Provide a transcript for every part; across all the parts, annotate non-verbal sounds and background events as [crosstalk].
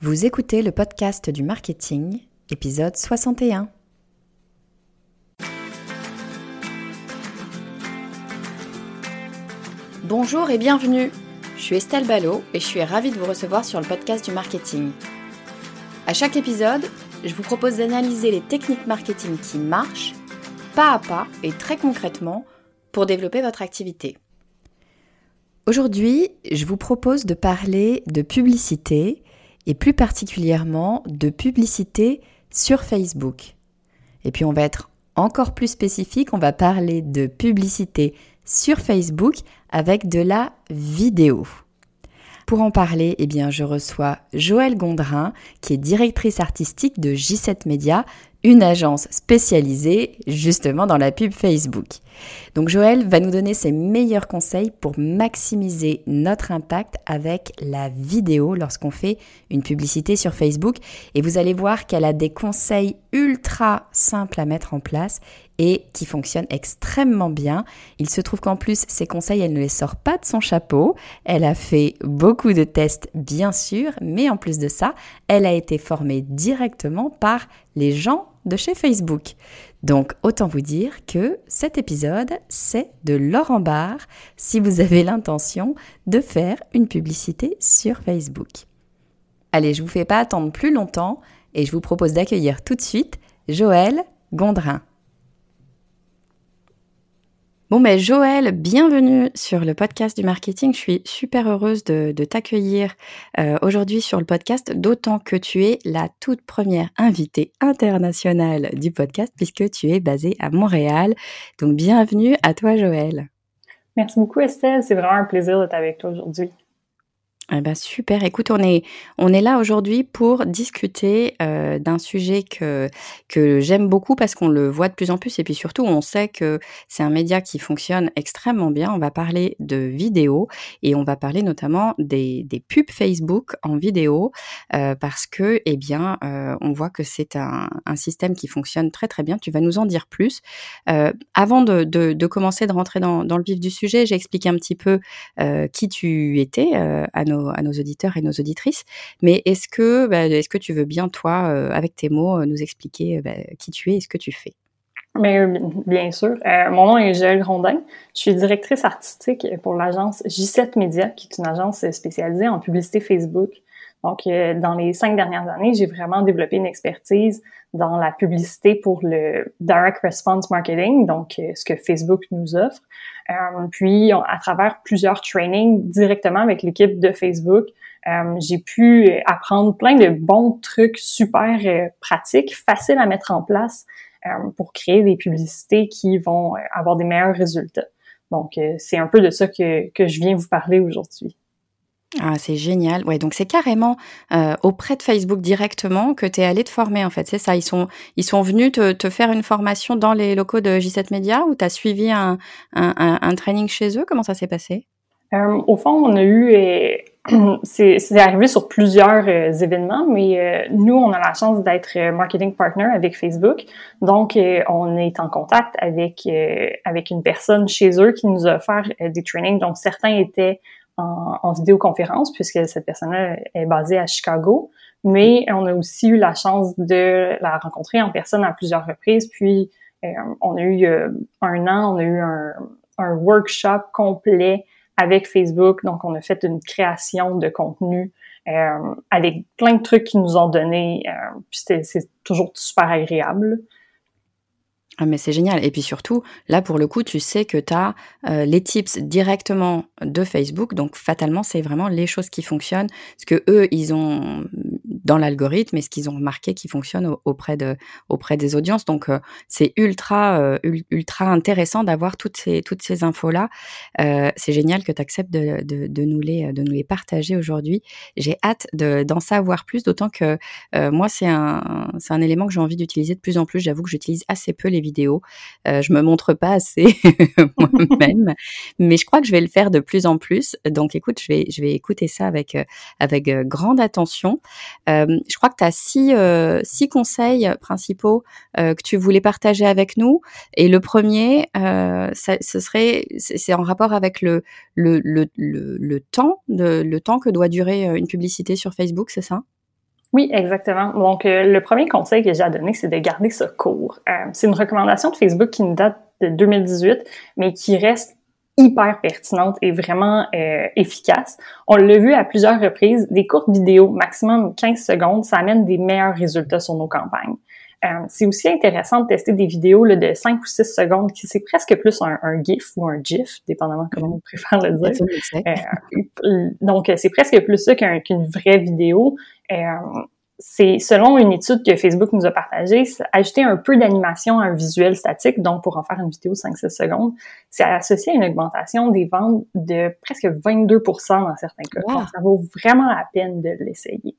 Vous écoutez le podcast du marketing, épisode 61. Bonjour et bienvenue. Je suis Estelle Ballot et je suis ravie de vous recevoir sur le podcast du marketing. À chaque épisode, je vous propose d'analyser les techniques marketing qui marchent, pas à pas et très concrètement, pour développer votre activité. Aujourd'hui, je vous propose de parler de publicité et plus particulièrement de publicité sur Facebook. Et puis on va être encore plus spécifique, on va parler de publicité sur Facebook avec de la vidéo. Pour en parler, eh je reçois Joëlle Gondrin, qui est directrice artistique de J7 Media, une agence spécialisée justement dans la pub Facebook. Donc Joël va nous donner ses meilleurs conseils pour maximiser notre impact avec la vidéo lorsqu'on fait une publicité sur Facebook. Et vous allez voir qu'elle a des conseils ultra simples à mettre en place et qui fonctionnent extrêmement bien. Il se trouve qu'en plus, ces conseils, elle ne les sort pas de son chapeau. Elle a fait beaucoup de tests, bien sûr, mais en plus de ça, elle a été formée directement par les gens de chez Facebook. Donc autant vous dire que cet épisode, c'est de l'or en barre si vous avez l'intention de faire une publicité sur Facebook. Allez, je vous fais pas attendre plus longtemps et je vous propose d'accueillir tout de suite Joël Gondrin. Bon, ben Joël, bienvenue sur le podcast du marketing. Je suis super heureuse de, t'accueillir euh, aujourd'hui sur le podcast, d'autant que tu es la toute première invitée internationale du podcast puisque tu es basée à Montréal. Donc, bienvenue à toi, Joël. Merci beaucoup, Estelle. C'est vraiment un plaisir d'être avec toi aujourd'hui. Eh ben super. Écoute, on est on est là aujourd'hui pour discuter euh, d'un sujet que que j'aime beaucoup parce qu'on le voit de plus en plus et puis surtout on sait que c'est un média qui fonctionne extrêmement bien. On va parler de vidéo et on va parler notamment des, des pubs Facebook en vidéo euh, parce que eh bien euh, on voit que c'est un, un système qui fonctionne très très bien. Tu vas nous en dire plus. avant de, de, de commencer de rentrer dans, dans le vif du sujet, j'ai expliqué un petit peu qui tu étais à nos à nos auditeurs et nos auditrices. Mais est-ce que, bah, est-ce que tu veux bien, toi, euh, avec tes mots, euh, nous expliquer bah, qui tu es et ce que tu fais? Mais, euh, bien sûr. mon nom est Joëlle Grondin. Je suis directrice artistique pour l'agence J7 Media, qui est une agence spécialisée en publicité Facebook. Donc, dans les cinq dernières années, j'ai vraiment développé une expertise dans la publicité pour le direct response marketing, donc ce que Facebook nous offre. Euh, puis, à travers plusieurs trainings directement avec l'équipe de Facebook, euh, j'ai pu apprendre plein de bons trucs super euh, pratiques, faciles à mettre en place pour créer des publicités qui vont avoir des meilleurs résultats. Donc, c'est un peu de ça que, que je viens vous parler aujourd'hui. Ah, c'est génial. Ouais, donc c'est carrément euh, auprès de Facebook directement que tu es allé te former, en fait. C'est ça. Ils sont, ils sont venus te, faire une formation dans les locaux de J7 Media ou tu as suivi un, un, training chez eux? Comment ça s'est passé? Euh, au fond, on a eu, [clears throat] c'est arrivé sur plusieurs euh, événements, mais euh, nous, on a la chance d'être marketing partner avec Facebook. Donc, on est en contact avec, avec une personne chez eux qui nous a offert des trainings. Donc, certains étaient en, vidéoconférence puisque cette personne-là est basée à Chicago. Mais on a aussi eu la chance de la rencontrer en personne à plusieurs reprises. Puis euh, on a eu euh, un an, on a eu un, un, workshop complet avec Facebook. Donc on a fait une création de contenu euh, avec plein de trucs qu'ils nous ont donné. puis c'est toujours super agréable. Ah mais c'est génial. Et puis surtout, là pour le coup, tu sais que tu as euh, les tips directement de Facebook. Donc fatalement, c'est vraiment les choses qui fonctionnent. Ce que eux, ils ont dans l'algorithme et ce qu'ils ont remarqué qui fonctionne auprès, de, auprès des audiences. Donc euh, c'est ultra, euh, ultra intéressant d'avoir toutes ces, toutes ces infos-là. c'est génial que tu acceptes de, de, de, nous les, de nous les partager aujourd'hui. J'ai hâte d'en savoir plus, d'autant que moi, c'est un, c'est un élément que j'ai envie d'utiliser de plus en plus. J'avoue que j'utilise assez peu les vidéo. Euh, je me montre pas assez [laughs] moi-même, mais je crois que je vais le faire de plus en plus. Donc, écoute, je vais, je vais écouter ça avec, euh, avec euh, grande attention. Euh, je crois que tu as six, six conseils principaux que tu voulais partager avec nous. Et le premier, ce serait, c'est en rapport avec le, le, le, le, le temps, de, le temps que doit durer une publicité sur Facebook, c'est ça? Oui, exactement. Donc, euh, le premier conseil que j'ai à donner, c'est de garder court. Euh, c'est une recommandation de Facebook qui date de 2018, mais qui reste hyper pertinente et vraiment euh, efficace. On l'a vu à plusieurs reprises, des courtes vidéos, maximum 15 secondes, ça amène des meilleurs résultats sur nos campagnes. Euh, c'est aussi intéressant de tester des vidéos là, de 5 ou 6 secondes, qui c'est presque plus un, un, GIF ou un GIF, dépendamment comment on préfère le dire. Euh, donc, c'est presque plus ça qu'une vraie vidéo. C'est selon une étude que Facebook nous a partagée, ajouter un peu d'animation à un visuel statique, donc pour en faire une vidéo 5-6 secondes, c'est associé à une augmentation des ventes de presque 22% dans certains cas. Donc, ça vaut vraiment la peine de l'essayer.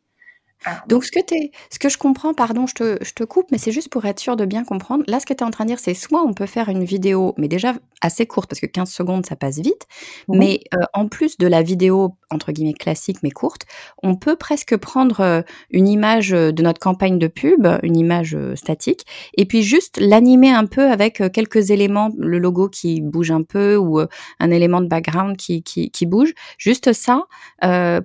Ah, Donc, ce que, es, ce que je comprends, pardon, je te, je te coupe, mais c'est juste pour être sûr de bien comprendre. Là, ce que tu es en train de dire, c'est soit on peut faire une vidéo, mais déjà assez courte, parce que 15 secondes, ça passe vite, mais euh, en plus de la vidéo, entre guillemets, classique, mais courte, on peut presque prendre euh, une image de notre campagne de pub, une image euh, statique, et puis juste l'animer un peu avec quelques éléments, le logo qui bouge un peu, ou un élément de background qui, qui, qui bouge. Juste ça,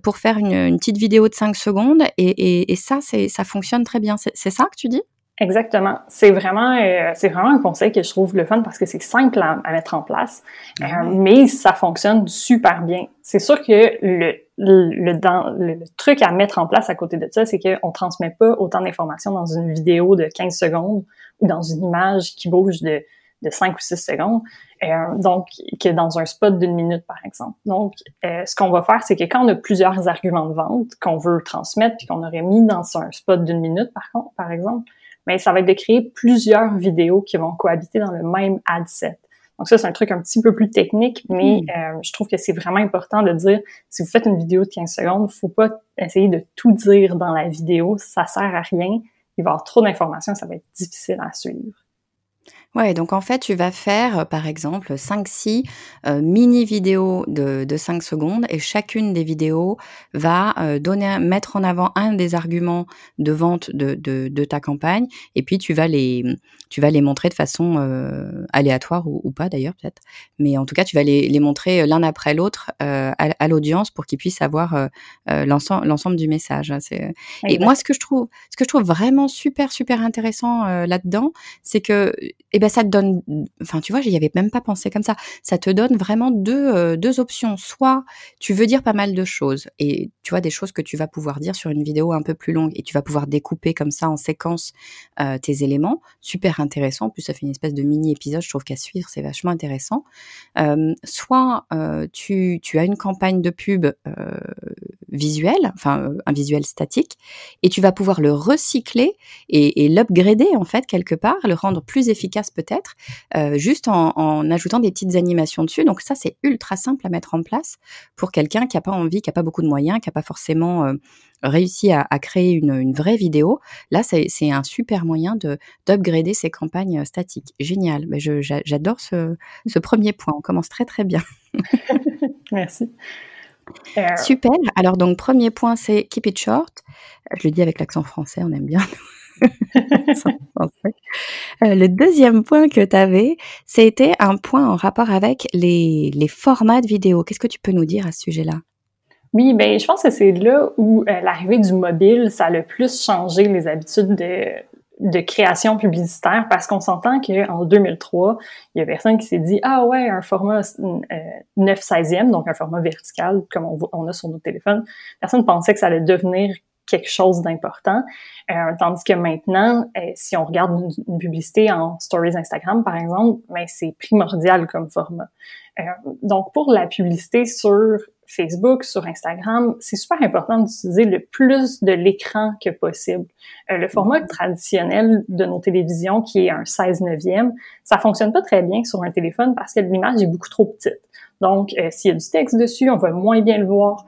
pour faire une, une petite vidéo de 5 secondes et et, ça, c'est, ça fonctionne très bien. C'est, ça que tu dis? Exactement. C'est vraiment, euh, c'est vraiment un conseil que je trouve le fun parce que c'est simple à, mettre en place, euh, ah mais ça fonctionne super bien. C'est sûr que le, le, dans, le, truc à mettre en place à côté de ça, c'est qu'on transmet pas autant d'informations dans une vidéo de 15 secondes ou dans une image qui bouge de, de 5 ou 6 secondes. Euh, donc, que dans un spot d'une minute, par exemple. Donc, euh, ce qu'on va faire, c'est que quand on a plusieurs arguments de vente qu'on veut transmettre puis qu'on aurait mis dans un spot d'une minute, par contre, par exemple, mais ça va être de créer plusieurs vidéos qui vont cohabiter dans le même ad set. Donc ça, c'est un truc un petit peu plus technique, mais hmm. euh, je trouve que c'est vraiment important de dire, si vous faites une vidéo de 15 secondes, faut pas essayer de tout dire dans la vidéo, ça sert à rien. Il va y avoir trop d'informations, ça va être difficile à suivre. Ouais, donc en fait, tu vas faire, euh, par exemple, 5-6 euh, mini vidéos de, de 5 secondes et chacune des vidéos va euh, donner, mettre en avant un des arguments de vente de, de, de, ta campagne et puis tu vas les, tu vas les montrer de façon aléatoire ou, pas d'ailleurs peut-être, mais en tout cas, tu vas les, les montrer l'un après l'autre à, à l'audience pour qu'ils puissent avoir l'ensemble, l'ensemble du message. Hein, et moi, ce que je trouve, ce que je trouve vraiment super super intéressant là-dedans, c'est que eh ben, ça te donne, enfin tu vois, j'y avais même pas pensé comme ça. Ça te donne vraiment deux, euh, deux options. Soit tu veux dire pas mal de choses et tu vois des choses que tu vas pouvoir dire sur une vidéo un peu plus longue et tu vas pouvoir découper comme ça en séquence euh, tes éléments. Super intéressant. En plus, ça fait une espèce de mini épisode. Je trouve qu'à suivre, c'est vachement intéressant. Euh, soit tu, tu as une campagne de pub visuel, enfin un visuel statique, et tu vas pouvoir le recycler et l'upgrader en fait quelque part, le rendre plus efficace peut-être, euh, juste en, ajoutant des petites animations dessus. Donc ça, c'est ultra simple à mettre en place pour quelqu'un qui n'a pas envie, qui n'a pas beaucoup de moyens, qui n'a pas forcément euh, réussi à, créer une, vraie vidéo. Là, c'est un super moyen de d'upgrader ses campagnes statiques. Génial. J'adore ce, ce premier point. On commence très très bien. [laughs] Merci. Euh, super. Alors donc premier point c'est keep it short. Je le dis avec l'accent français, on aime bien. Euh, le deuxième point que tu avais, c'était un point en rapport avec les, formats de vidéo. Qu'est-ce que tu peux nous dire à ce sujet-là? Oui, ben je pense que c'est là où euh, l'arrivée du mobile, ça a le plus changé les habitudes de, création publicitaire parce qu'on s'entend qu'en 2003, il y a personne qui s'est dit ah ouais un format 9 16e donc un format vertical comme on, on a sur nos téléphones. Personne pensait que ça allait devenir quelque chose d'important. Euh, tandis que maintenant, euh, si on regarde une, publicité en stories Instagram, par exemple, ben, c'est primordial comme format. Euh, donc, pour la publicité sur Facebook, sur Instagram, c'est super important d'utiliser le plus de l'écran que possible. le format traditionnel de nos télévisions, qui est un 16 neuvième, ça fonctionne pas très bien sur un téléphone parce que l'image est beaucoup trop petite. Donc, s'il y a du texte dessus, on va moins bien le voir.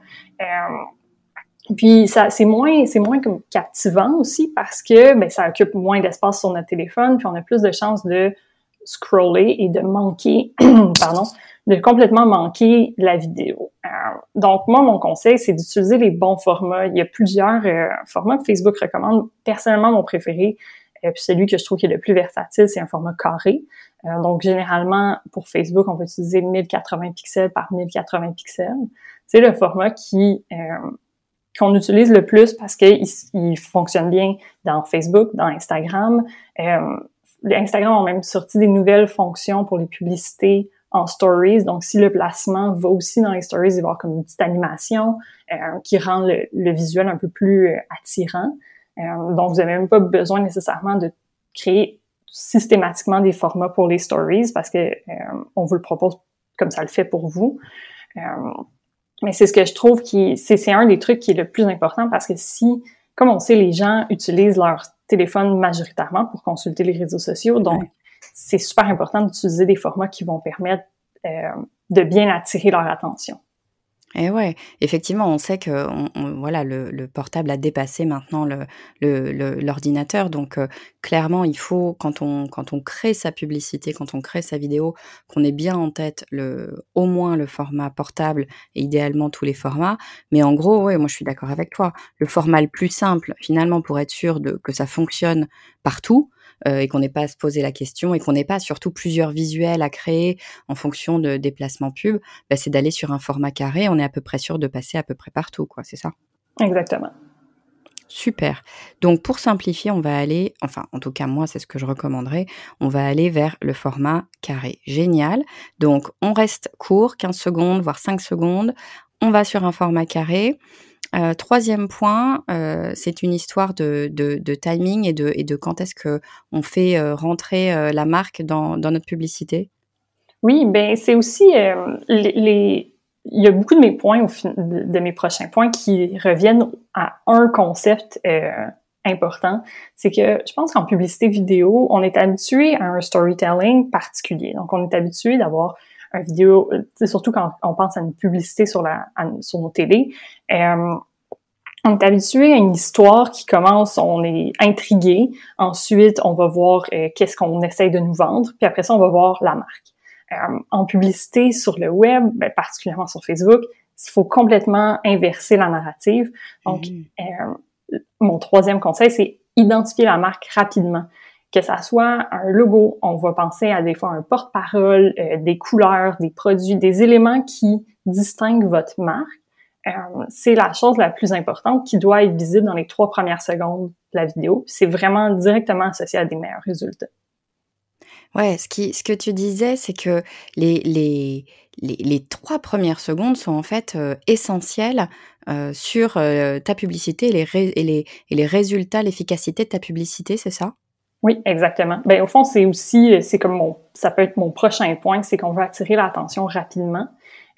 Puis ça, c'est moins, c'est moins comme captivant aussi parce que ben, ça occupe moins d'espace sur notre téléphone, puis on a plus de chances de scroller et de manquer, [clears throat] pardon, de complètement manquer la vidéo. Euh, donc moi, mon conseil, c'est d'utiliser les bons formats. Il y a plusieurs euh, formats que Facebook recommande. Personnellement, mon préféré, euh, puis celui que je trouve qui est le plus versatile, c'est un format carré. donc généralement, pour Facebook, on va utiliser 1080 pixels par 1080 pixels. C'est le format qui qu'on utilise le plus parce qu'il il fonctionne bien dans Facebook, dans Instagram. Euh, Instagram a même sorti des nouvelles fonctions pour les publicités en stories. Donc, si le placement va aussi dans les stories, il va y avoir comme une petite animation euh, qui rend le, visuel un peu plus euh, attirant. Donc, vous n'avez même pas besoin nécessairement de créer systématiquement des formats pour les stories parce que on vous le propose comme ça le fait pour vous. Mais c'est ce que je trouve qui c'est un des trucs qui est le plus important parce que si, comme on sait, les gens utilisent leur téléphone majoritairement pour consulter les réseaux sociaux, donc c'est super important d'utiliser des formats qui vont permettre euh, de bien attirer leur attention. Et ouais, effectivement, on sait que voilà, le, portable a dépassé maintenant l'ordinateur. Le, donc, euh, clairement, il faut, quand on, quand on crée sa publicité, quand on crée sa vidéo, qu'on ait bien en tête le, au moins le format portable et idéalement tous les formats. Mais en gros, ouais, moi, je suis d'accord avec toi. Le format le plus simple, finalement, pour être sûr de, que ça fonctionne partout, euh, et qu'on n'ait pas à se poser la question et qu'on n'ait pas surtout plusieurs visuels à créer en fonction de déplacements pub, bah, c'est d'aller sur un format carré. On est à peu près sûr de passer à peu près partout, quoi. C'est ça? Exactement. Super. Donc pour simplifier, on va aller, enfin en tout cas moi c'est ce que je recommanderais, on va aller vers le format carré. Génial. Donc on reste court, 15 secondes, voire 5 secondes. On va sur un format carré. Euh, troisième point, euh, c'est une histoire de, timing et de, quand est-ce que on fait euh, rentrer la marque dans, notre publicité. Oui, ben c'est aussi les, il y a beaucoup de mes points de, mes prochains points qui reviennent à un concept important, c'est que je pense qu'en publicité vidéo, on est habitué à un storytelling particulier. Donc, on est habitué d'avoir un vidéo, surtout quand on pense à une publicité sur la sur nos télés. Euh, on est habitué à une histoire qui commence, on est intrigué. Ensuite, on va voir euh, qu'est-ce qu'on essaye de nous vendre. Puis après ça, on va voir la marque. Euh, en publicité sur le web, ben, particulièrement sur Facebook, il faut complètement inverser la narrative. Donc, mmh. mon troisième conseil, c'est identifier la marque rapidement que ça soit un logo, on va penser à des fois un porte-parole, euh, des couleurs, des produits, des éléments qui distinguent votre marque. Euh, c'est la chose la plus importante qui doit être visible dans les trois premières secondes de la vidéo. C'est vraiment directement associé à des meilleurs résultats. Ouais, ce, qui, ce que tu disais, c'est que les, les, les, trois premières secondes sont en fait euh, essentielles sur ta publicité et les, les, et les résultats, l'efficacité de ta publicité, c'est ça? Oui, exactement. Ben au fond, c'est aussi, c'est comme mon, ça peut être mon prochain point, c'est qu'on veut attirer l'attention rapidement.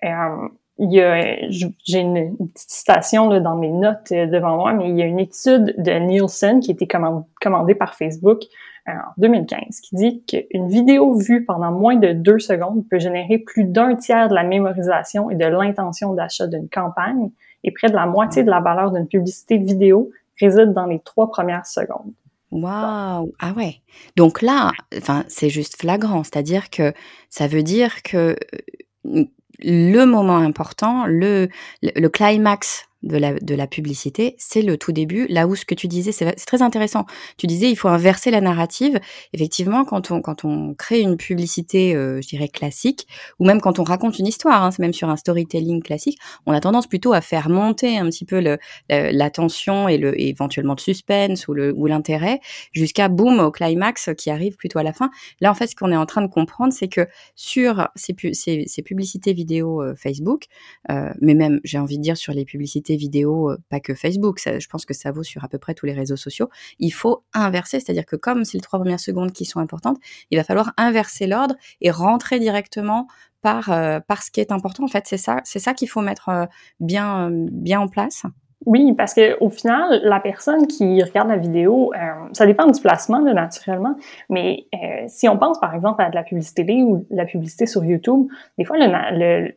Euh, il y a, j'ai une, petite citation là, dans mes notes euh, devant moi, mais il y a une étude de Nielsen qui a été commandée par Facebook euh, en 2015 qui dit qu'une vidéo vue pendant moins de deux secondes peut générer plus d'un tiers de la mémorisation et de l'intention d'achat d'une campagne et près de la moitié de la valeur d'une publicité vidéo réside dans les trois premières secondes. Waouh! Ah ouais. Donc là, enfin, c'est juste flagrant, c'est-à-dire que ça veut dire que euh, le moment important, le, le climax de la, de la publicité, c'est le tout début, là où ce que tu disais, c'est très intéressant. Tu disais, il faut inverser la narrative. Effectivement, quand on, quand on crée une publicité, euh, je dirais, classique, ou même quand on raconte une histoire, hein, c'est même sur un storytelling classique, on a tendance plutôt à faire monter un petit peu l'attention et le, éventuellement le suspense ou le ou l'intérêt, jusqu'à boum, au climax qui arrive plutôt à la fin. Là, en fait, ce qu'on est en train de comprendre, c'est que sur ces, ces, ces publicités vidéo euh, Facebook, euh, mais même, j'ai envie de dire, sur les publicités vidéo, euh, pas que Facebook, je pense que ça vaut sur à peu près tous les réseaux sociaux, il faut inverser, c'est-à-dire que comme c'est les trois premières secondes qui sont importantes, il va falloir inverser l'ordre et rentrer directement par, euh, par ce qui est important. En fait, c'est ça, c'est ça qu'il faut mettre euh, bien, bien en place. Oui, parce que au final, la personne qui regarde la vidéo, ça dépend du placement naturellement, mais si on pense par exemple à de la publicité télé ou la publicité sur YouTube, des fois le,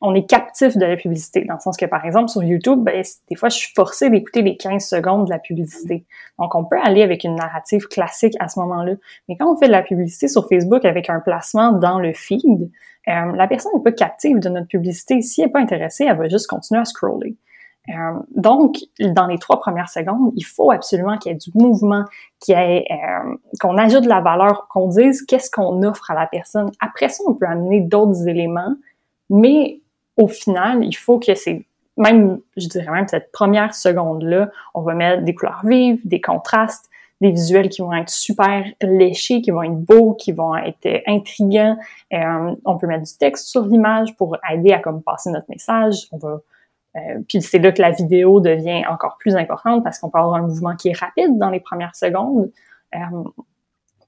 on est captif de la publicité, dans le sens que, par exemple, sur YouTube, ben, des fois, je suis forcée d'écouter les 15 secondes de la publicité. Donc, on peut aller avec une narrative classique à ce moment-là. Mais quand on fait de la publicité sur Facebook avec un placement dans le feed, euh, la personne n'est pas captive de notre publicité. Si elle n'est pas intéressée, elle va juste continuer à scroller. Euh, donc, dans les trois premières secondes, il faut absolument qu'il y ait du mouvement, qu'il euh, qu'on ajoute de la valeur, qu'on dise qu'est-ce qu'on offre à la personne. Après ça, on peut amener d'autres éléments mais au final, il faut que ces même, je dirais même cette première seconde-là, on va mettre des couleurs vives, des contrastes, des visuels qui vont être super léchés, qui vont être beaux, qui vont être intrigants. Euh, on peut mettre du texte sur l'image pour aider à comme passer notre message. On va euh, puis c'est là que la vidéo devient encore plus importante parce qu'on peut avoir un mouvement qui est rapide dans les premières secondes euh,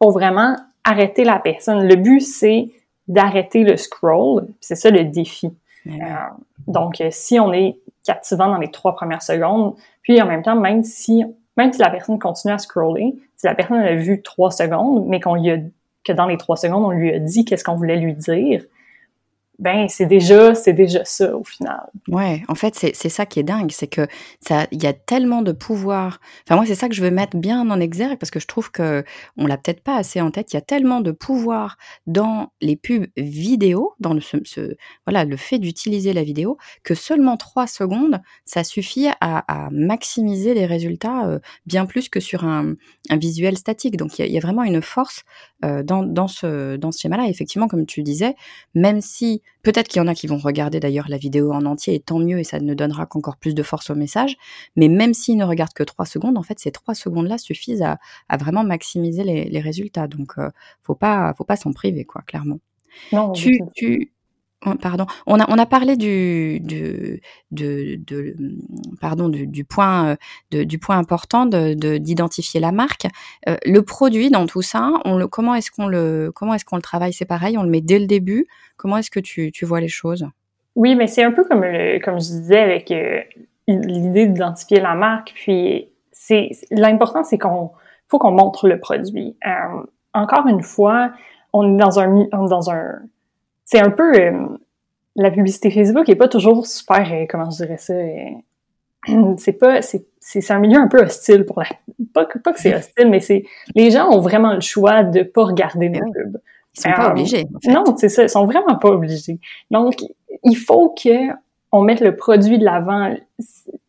pour vraiment arrêter la personne. Le but, c'est d'arrêter le scroll. C'est ça le défi. Euh, donc, si on est captivant dans les trois premières secondes, puis en même temps, même si même si la personne continue à scroller, si la personne a vu trois secondes, mais qu'on lui a, que dans les trois secondes, on lui a dit qu'est-ce qu'on voulait lui dire, ben c'est déjà c'est déjà ça au final. Ouais, en fait c'est ça qui est dingue, c'est que ça il y a tellement de pouvoir. Enfin moi c'est ça que je veux mettre bien en exergue parce que je trouve que on l'a peut-être pas assez en tête. Il y a tellement de pouvoir dans les pubs vidéo, dans le ce, voilà le fait d'utiliser la vidéo que seulement trois secondes ça suffit à, à maximiser les résultats euh, bien plus que sur un, un visuel statique. Donc il y, a, vraiment une force euh, dans dans ce dans ce schéma-là. Effectivement comme tu disais, même si Peut-être qu'il y en a qui vont regarder d'ailleurs la vidéo en entier, et tant mieux, et ça ne donnera qu'encore plus de force au message. Mais même s'ils ne regardent que trois secondes, en fait, ces trois secondes-là suffisent à, vraiment maximiser les, résultats. Donc, euh, faut pas, faut pas s'en priver, quoi, clairement. Non, tu, tu, Pardon, on a, on a parlé du, du, de, de, pardon, du, point, de, du point important de, d'identifier la marque. Euh, le produit dans tout ça, on le, comment est-ce qu'on le, est-ce le travaille? C'est pareil, on le met dès le début. Comment est-ce que tu, tu vois les choses? Oui, mais c'est un peu comme, comme je disais avec euh, l'idée d'identifier la marque. Puis l'important, c'est qu'on faut qu'on montre le produit. Euh, encore une fois, on est dans un, dans un c'est un peu euh, la publicité Facebook est pas toujours super euh, comment je dirais ça euh, [clears throat] c'est pas c'est c'est un milieu un peu hostile pour la pas que pas que c'est hostile mais c'est les gens ont vraiment le choix de pas regarder nos pubs. Ils sont pas obligés non c'est ça ils sont vraiment pas obligés. Donc il faut que on mette le produit de l'avant.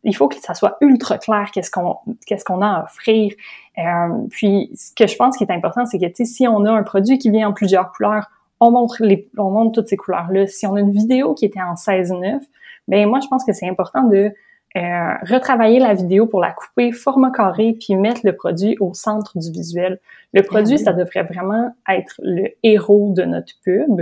Il faut que ça soit ultra clair qu'est-ce qu'on qu'est-ce qu'on a à offrir. Puis ce que je pense qui est important c'est que si on a un produit qui vient en plusieurs couleurs on montre les, on montre toutes ces couleurs-là. Si on a une vidéo qui était en 16-9, ben moi, je pense que c'est important de euh, retravailler la vidéo pour la couper format carré puis mettre le produit au centre du visuel. Le produit, ça devrait vraiment être le héros de notre pub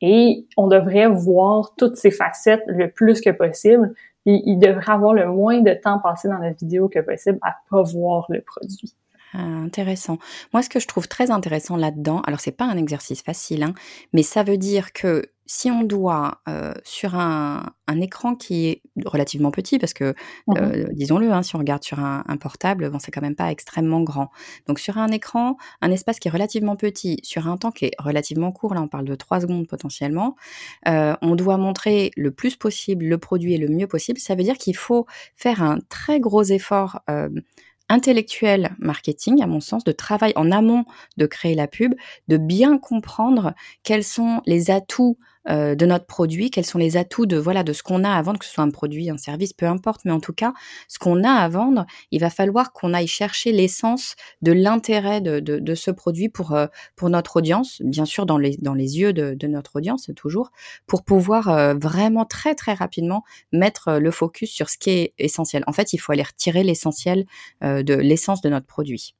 et on devrait voir toutes ses facettes le plus que possible. Puis il devrait avoir le moins de temps passé dans la vidéo que possible à pas voir le produit. Intéressant. Moi, ce que je trouve très intéressant là-dedans, alors c'est pas un exercice facile, hein, mais ça veut dire que si on doit euh, sur un, écran qui est relativement petit, parce que mmh euh, disons-le, hein, si on regarde sur un, portable, bon, c'est quand même pas extrêmement grand. Donc sur un écran, un espace qui est relativement petit, sur un temps qui est relativement court, là on parle de 3 secondes potentiellement, euh, on doit montrer le plus possible le produit et le mieux possible. Ça veut dire qu'il faut faire un très gros effort intellectuel marketing, à mon sens, de travail en amont de créer la pub, de bien comprendre quels sont les atouts euh, de notre produit, quels sont les atouts de voilà de ce qu'on a à vendre, que ce soit un produit, un service, peu importe, mais en tout cas, ce qu'on a à vendre, il va falloir qu'on aille chercher l'essence de l'intérêt de, de, ce produit pour euh, pour notre audience, bien sûr dans les dans les yeux de, de notre audience toujours, pour pouvoir euh, vraiment très très rapidement mettre le focus sur ce qui est essentiel. En fait, il faut aller retirer l'essentiel de l'essence de notre produit.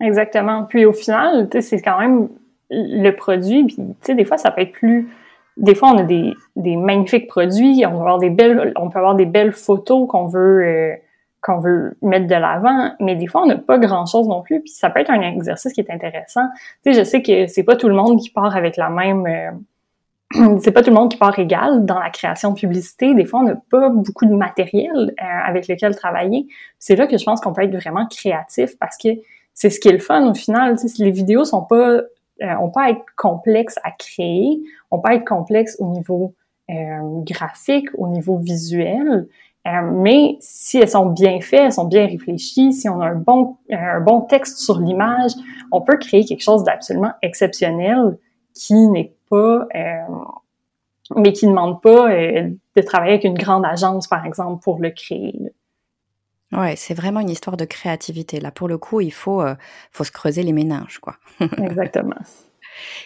Exactement. Puis au final, c'est quand même le produit. Puis tu sais, des fois, ça peut être plus des fois, on a des, des magnifiques produits, on, peut avoir des belles, on peut avoir des belles photos qu'on veut euh, qu'on veut mettre de l'avant, mais des fois, on n'a pas grand-chose non plus, puis ça peut être un exercice qui est intéressant. Tu sais, je sais que c'est pas tout le monde qui part avec la même... Euh, [clears throat] c'est pas tout le monde qui part égal dans la création de publicité. Des fois, on n'a pas beaucoup de matériel euh, avec lequel travailler. C'est là que je pense qu'on peut être vraiment créatif parce que c'est ce qui est le fun au final. Tu sais, les vidéos sont pas euh, on peut être complexe à créer, on peut être complexe au niveau euh, graphique, au niveau visuel, euh, mais si elles sont bien faites, elles sont bien réfléchies, si on a un bon, un bon texte sur l'image, on peut créer quelque chose d'absolument exceptionnel qui n'est pas, mais qui ne demande pas de travailler avec une grande agence, par exemple, pour le créer. Ouais, c'est vraiment une histoire de créativité. Là, pour le coup, il faut, euh, faut se creuser les méninges, quoi. [laughs] Exactement.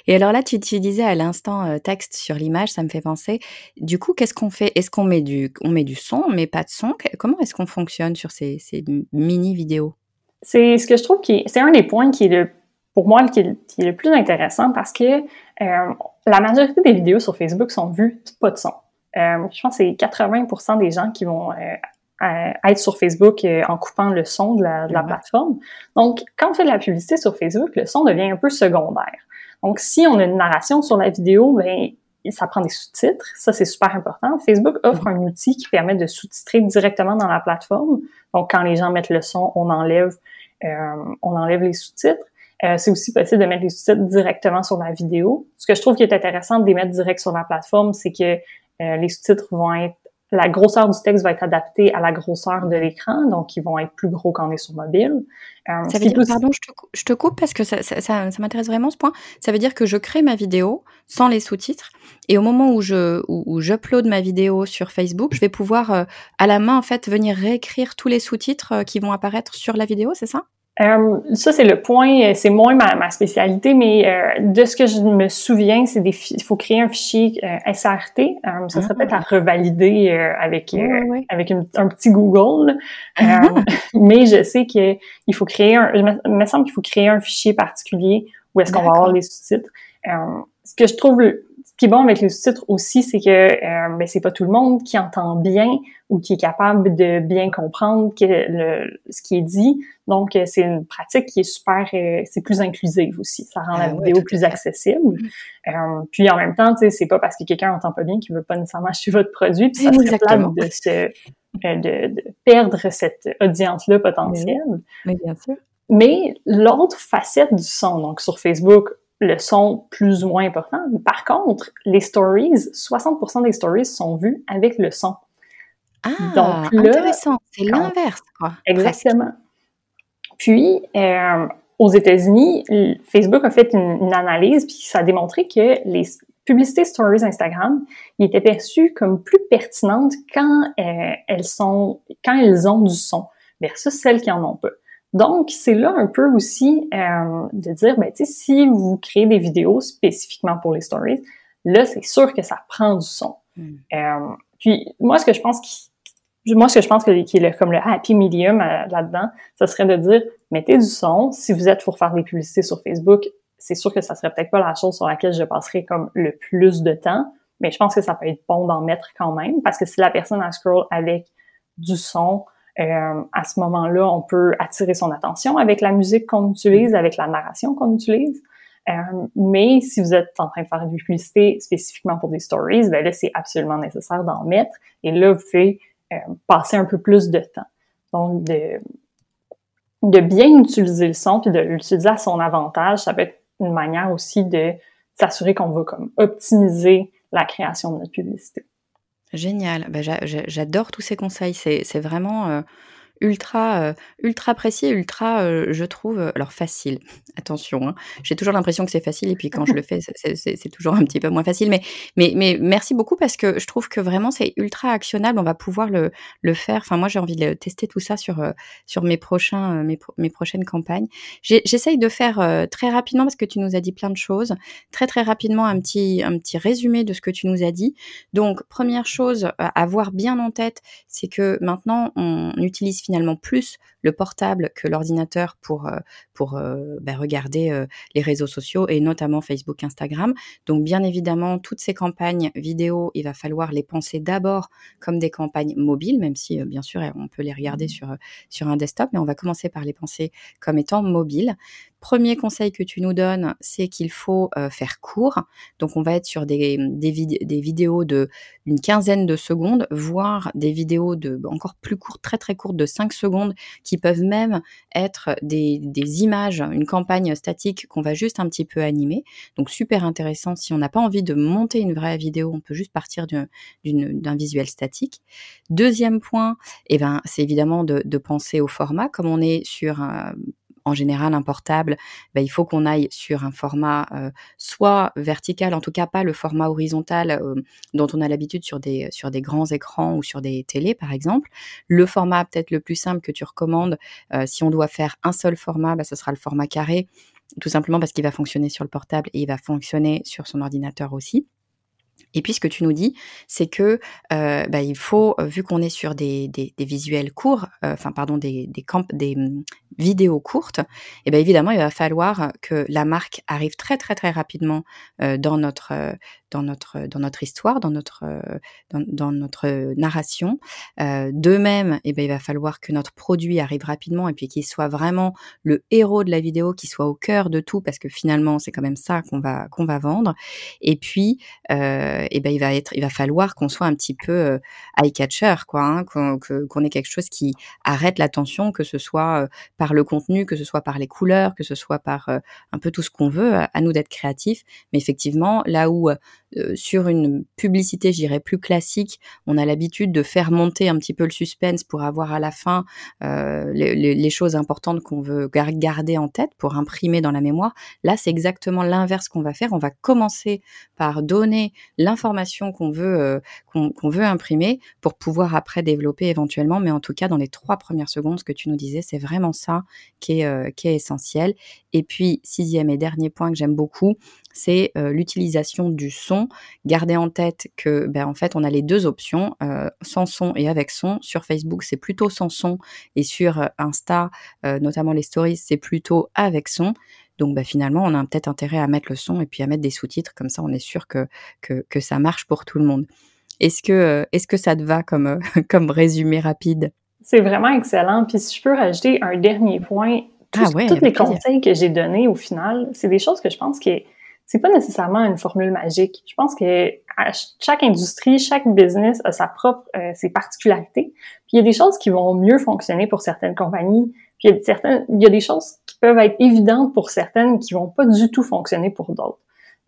Et alors là, tu, tu disais à l'instant euh, texte sur l'image, ça me fait penser. Du coup, qu'est-ce qu'on fait? Est-ce qu'on met du, on met du son, mais pas de son? Comment est-ce qu'on fonctionne sur ces, ces mini vidéos? C'est ce que je trouve qui, c'est un des points qui est le, pour moi, qui est, qui est le plus intéressant parce que euh, la majorité des vidéos sur Facebook sont vues pas de son. Euh, je pense que c'est 80% des gens qui vont euh, être sur Facebook en coupant le son de la, de la plateforme. Donc, quand on fait de la publicité sur Facebook, le son devient un peu secondaire. Donc, si on a une narration sur la vidéo, ben ça prend des sous-titres. Ça, c'est super important. Facebook offre un outil qui permet de sous-titrer directement dans la plateforme. Donc, quand les gens mettent le son, on enlève, euh, on enlève les sous-titres. Euh, c'est aussi possible de mettre les sous-titres directement sur la vidéo. Ce que je trouve qui est intéressant de les mettre direct sur la plateforme, c'est que euh, les sous-titres vont être la grosseur du texte va être adaptée à la grosseur de l'écran, donc ils vont être plus gros quand on est sur mobile. Euh, ça veut dire, pardon, je te, je te, coupe parce que ça, ça, ça, ça m'intéresse vraiment ce point. Ça veut dire que je crée ma vidéo sans les sous-titres et au moment où je où, où j'upload ma vidéo sur Facebook, je vais pouvoir euh, à la main en fait venir réécrire tous les sous-titres euh, qui vont apparaître sur la vidéo, c'est ça? Euh, ça, c'est le point, euh, c'est moins ma, ma spécialité, mais euh, de ce que je me souviens, c'est des il faut créer un fichier SRT. ça serait peut-être à revalider avec avec un petit Google. mais je sais qu'il faut créer un, il me semble qu'il faut créer un fichier particulier où est-ce qu'on va avoir les sous-titres. ce que je trouve ce qui est bon avec les sous-titres aussi, c'est que euh, ben, c'est pas tout le monde qui entend bien ou qui est capable de bien comprendre que le, ce qui est dit. Donc, euh, c'est une pratique qui est super, euh, c'est plus inclusive aussi. Ça rend la ah vidéo plus accessible. Euh, puis en même temps, tu sais, c'est pas parce que quelqu'un entend pas bien qu'il veut pas nécessairement acheter votre produit. Puis ça serait de se de, de, perdre cette audience-là potentielle. Mais bien sûr. Mais l'autre facette du son, donc sur Facebook, le son plus ou moins important. Par contre, les stories, 60% des stories sont vues avec le son. Ah, Donc intéressant. C'est l'inverse, quoi. Exactement. Puis, euh, aux États-Unis, Facebook a fait une, analyse, puis ça a démontré que les publicités stories Instagram ils étaient perçues comme plus pertinentes quand euh, elles sont, quand elles ont du son, versus celles qui en ont pas. Donc, c'est là un peu aussi euh, de dire, ben, tu sais, si vous créez des vidéos spécifiquement pour les stories, là, c'est sûr que ça prend du son. Hmm. Euh, puis, moi, ce que je pense qui, moi, ce que je pense que, qui est comme le happy medium euh, là-dedans, ça serait de dire, mettez du son. Si vous êtes pour faire des publicités sur Facebook, c'est sûr que ça serait peut-être pas la chose sur laquelle je passerai comme le plus de temps, mais je pense que ça peut être bon d'en mettre quand même, parce que si la personne a scroll avec du son, euh, à ce moment-là, on peut attirer son attention avec la musique qu'on utilise, avec la narration qu'on utilise. Euh, mais si vous êtes en train de faire une publicité spécifiquement pour des stories, ben là, c'est absolument nécessaire d'en mettre. Et là, vous pouvez euh, passer un peu plus de temps. Donc, de, de bien utiliser le son puis de l'utiliser à son avantage, ça peut être une manière aussi de s'assurer qu'on va comme optimiser la création de notre publicité. Génial. Bah, j'adore tous ces conseils. C'est vraiment euh, ultra, euh, ultra précis, ultra, euh, je trouve, euh, alors facile. [laughs] Attention, hein. j'ai toujours l'impression que c'est facile et puis quand je le fais, c'est toujours un petit peu moins facile. Mais, mais, mais merci beaucoup parce que je trouve que vraiment c'est ultra actionnable. On va pouvoir le, faire. Enfin, moi, j'ai envie de tester tout ça sur, sur mes, prochains, mes, mes prochaines campagnes. J'essaye de faire très rapidement parce que tu nous as dit plein de choses. Très, très rapidement, un petit, un petit résumé de ce que tu nous as dit. Donc, première chose à avoir bien en tête, c'est que maintenant, on utilise finalement plus le portable que l'ordinateur pour, euh, pour euh, bah, regarder euh, les réseaux sociaux et notamment Facebook, Instagram. Donc bien évidemment, toutes ces campagnes vidéo, il va falloir les penser d'abord comme des campagnes mobiles, même si bien sûr on peut les regarder mmh. sur, sur un desktop, mais on va commencer par les penser comme étant mobiles. Premier conseil que tu nous donnes, c'est qu'il faut faire court. Donc on va être sur des, des, des vidéos de une quinzaine de secondes, voire des vidéos de encore plus courtes, très très courtes de 5 secondes qui peuvent même être des, images, une campagne statique qu'on va juste un petit peu animer. Donc super intéressant. Si on n'a pas envie de monter une vraie vidéo, on peut juste partir d'un visuel statique. Deuxième point, eh ben, c'est évidemment de, de, penser au format. Comme on est sur un, en général un portable, bah, il faut qu'on aille sur un format euh, soit vertical, en tout cas pas le format horizontal euh, dont on a l'habitude sur des, sur des grands écrans ou sur des télés par exemple. Le format peut-être le plus simple que tu recommandes, euh, si on doit faire un seul format, bah, ce sera le format carré tout simplement parce qu'il va fonctionner sur le portable et il va fonctionner sur son ordinateur aussi. Et puis ce que tu nous dis, c'est que euh, bah, il faut, euh, vu qu'on est sur des, des, visuels courts, euh, enfin pardon, des, des, camp des mmh, vidéos courtes, et eh bien évidemment il va falloir que la marque arrive très très très rapidement dans notre dans notre dans notre histoire, dans notre dans, notre narration. de même, et eh ben il va falloir que notre produit arrive rapidement et puis qu'il soit vraiment le héros de la vidéo, qui soit au cœur de tout, parce que finalement c'est quand même ça qu'on va qu'on va vendre. Et puis et ben il va être, il va falloir qu'on soit un petit peu euh, eye catcher, quoi, hein, qu'on ait quelque chose qui arrête l'attention, que ce soit euh, par le contenu, que ce soit par les couleurs, que ce soit par un peu tout ce qu'on veut. À nous d'être créatifs, mais effectivement là où sur une publicité, j'irais plus classique, on a l'habitude de faire monter un petit peu le suspense pour avoir à la fin les, les, choses importantes qu'on veut garder en tête pour imprimer dans la mémoire. Là, c'est exactement l'inverse qu'on va faire. On va commencer par donner l'information qu'on veut euh, qu'on veut imprimer pour pouvoir après développer éventuellement. Mais en tout cas, dans les trois premières secondes, ce que tu nous disais, c'est vraiment ça qui est euh, qui est essentiel. Et puis sixième et dernier point que j'aime beaucoup, c'est euh, l'utilisation du son. Gardez en tête que, ben, en fait, on a les deux options, sans son et avec son. Sur Facebook, c'est plutôt sans son, et sur Insta, notamment les stories, c'est plutôt avec son. Donc bah, finalement, on a peut-être intérêt à mettre le son et puis à mettre des sous-titres, comme ça on est sûr que, que, ça marche pour tout le monde. Est-ce que, euh, est-ce que ça te va comme, euh, [laughs] comme résumé rapide? C'est vraiment excellent. Puis si je peux rajouter un dernier point, tous, ah les conseils que j'ai donnés au final, c'est des choses que je pense que c'est pas nécessairement une formule magique. Je pense que chaque industrie, chaque business a sa propre euh, ses particularités. Puis il y a des choses qui vont mieux fonctionner pour certaines compagnies. Puis il y a certaines, il y a des choses peuvent être évidentes pour certaines qui vont pas du tout fonctionner pour d'autres.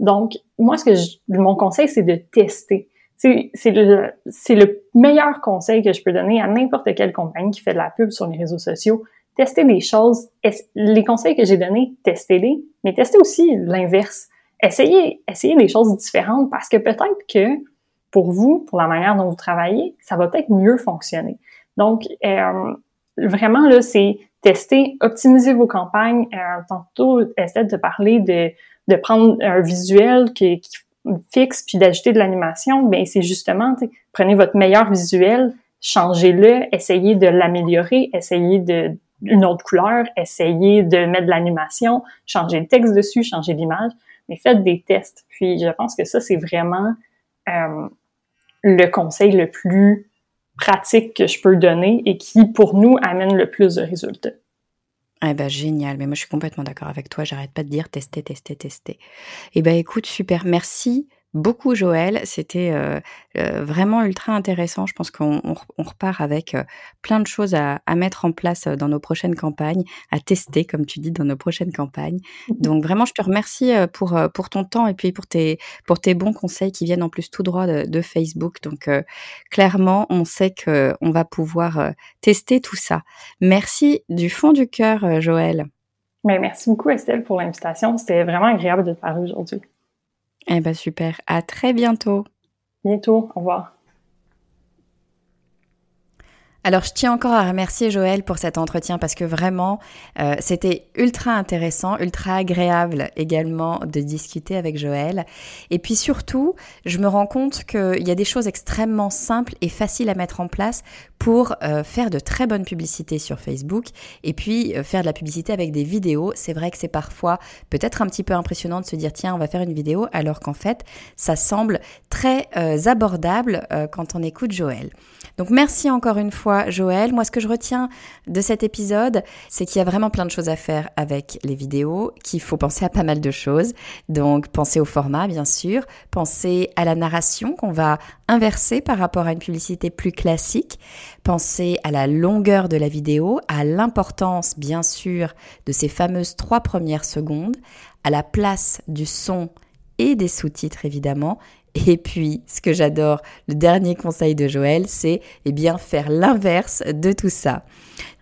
Donc, moi, ce que je, mon conseil, c'est de tester. C'est le, le meilleur conseil que je peux donner à n'importe quelle compagnie qui fait de la pub sur les réseaux sociaux. Tester des choses. Les conseils que j'ai donnés, testez-les, mais testez aussi l'inverse. Essayez, essayez des choses différentes parce que peut-être que pour vous, pour la manière dont vous travaillez, ça va peut-être mieux fonctionner. Donc, euh, vraiment, là, c'est tester, optimiser vos campagnes. Euh, tantôt, essaie de parler de, prendre un visuel qui, qui fixe puis d'ajouter de l'animation. Ben c'est justement, prenez votre meilleur visuel, changez-le, essayez de l'améliorer, essayez de autre couleur, essayez de mettre de l'animation, changez le texte dessus, changez l'image, mais faites des tests. Puis je pense que ça c'est vraiment euh, le conseil le plus pratique que je peux donner et qui, pour nous, amène le plus de résultats. Eh ben génial, mais moi je suis complètement d'accord avec toi, j'arrête pas de dire tester, tester, tester. Eh ben écoute, super, merci beaucoup Joël. C'était euh, euh, vraiment ultra intéressant. Je pense qu'on repart avec euh, plein de choses à, mettre en place dans nos prochaines campagnes, à tester, comme tu dis, dans nos prochaines campagnes. Donc vraiment, je te remercie pour, pour ton temps et puis pour tes, pour tes bons conseils qui viennent en plus tout droit de, Facebook. Donc clairement, on sait qu'on va pouvoir tester tout ça. Merci du fond du cœur, Joël. Mais merci beaucoup Estelle pour l'invitation. C'était vraiment agréable de te parler aujourd'hui. Eh ben super. À très bientôt. Bientôt. Au revoir. Alors je tiens encore à remercier Joël pour cet entretien parce que vraiment euh, c'était ultra intéressant, ultra agréable également de discuter avec Joël. Et puis surtout, je me rends compte qu'il y a des choses extrêmement simples et faciles à mettre en place pour euh, faire de très bonnes publicités sur Facebook et puis euh, faire de la publicité avec des vidéos. C'est vrai que c'est parfois peut-être un petit peu impressionnant de se dire tiens on va faire une vidéo alors qu'en fait ça semble très abordable quand on écoute Joël. Donc merci encore une fois Joël. Moi ce que je retiens de cet épisode, c'est qu'il y a vraiment plein de choses à faire avec les vidéos, qu'il faut penser à pas mal de choses. Donc penser au format bien sûr, penser à la narration qu'on va inverser par rapport à une publicité plus classique, penser à la longueur de la vidéo, à l'importance bien sûr de ces fameuses trois premières secondes, à la place du son et des sous-titres évidemment, et puis, ce que j'adore, le dernier conseil de Joël, c'est eh bien faire l'inverse de tout ça.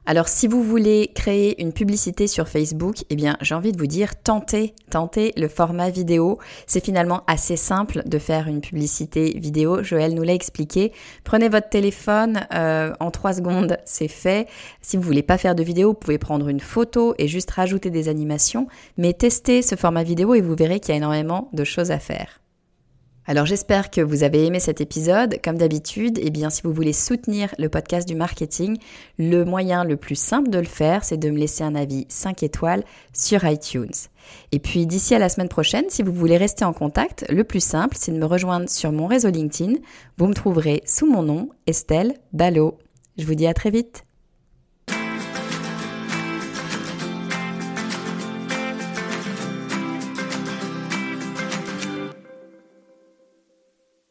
Alors si vous voulez créer une publicité sur Facebook, eh bien j'ai envie de vous dire tentez, tentez le format vidéo. C'est finalement assez simple de faire une publicité vidéo. Joël nous l'a expliqué. Prenez votre téléphone, euh, en trois secondes c'est fait. Si vous voulez pas faire de vidéo, vous pouvez prendre une photo et juste rajouter des animations. Mais testez ce format vidéo et vous verrez qu'il y a énormément de choses à faire. Alors j'espère que vous avez aimé cet épisode. Comme d'habitude, eh bien si vous voulez soutenir le podcast du marketing, le moyen le plus simple de le faire, c'est de me laisser un avis 5 étoiles sur iTunes. Et puis d'ici à la semaine prochaine, si vous voulez rester en contact, le plus simple, c'est de me rejoindre sur mon réseau LinkedIn. Vous me trouverez sous mon nom, Estelle Ballot. Je vous dis à très vite.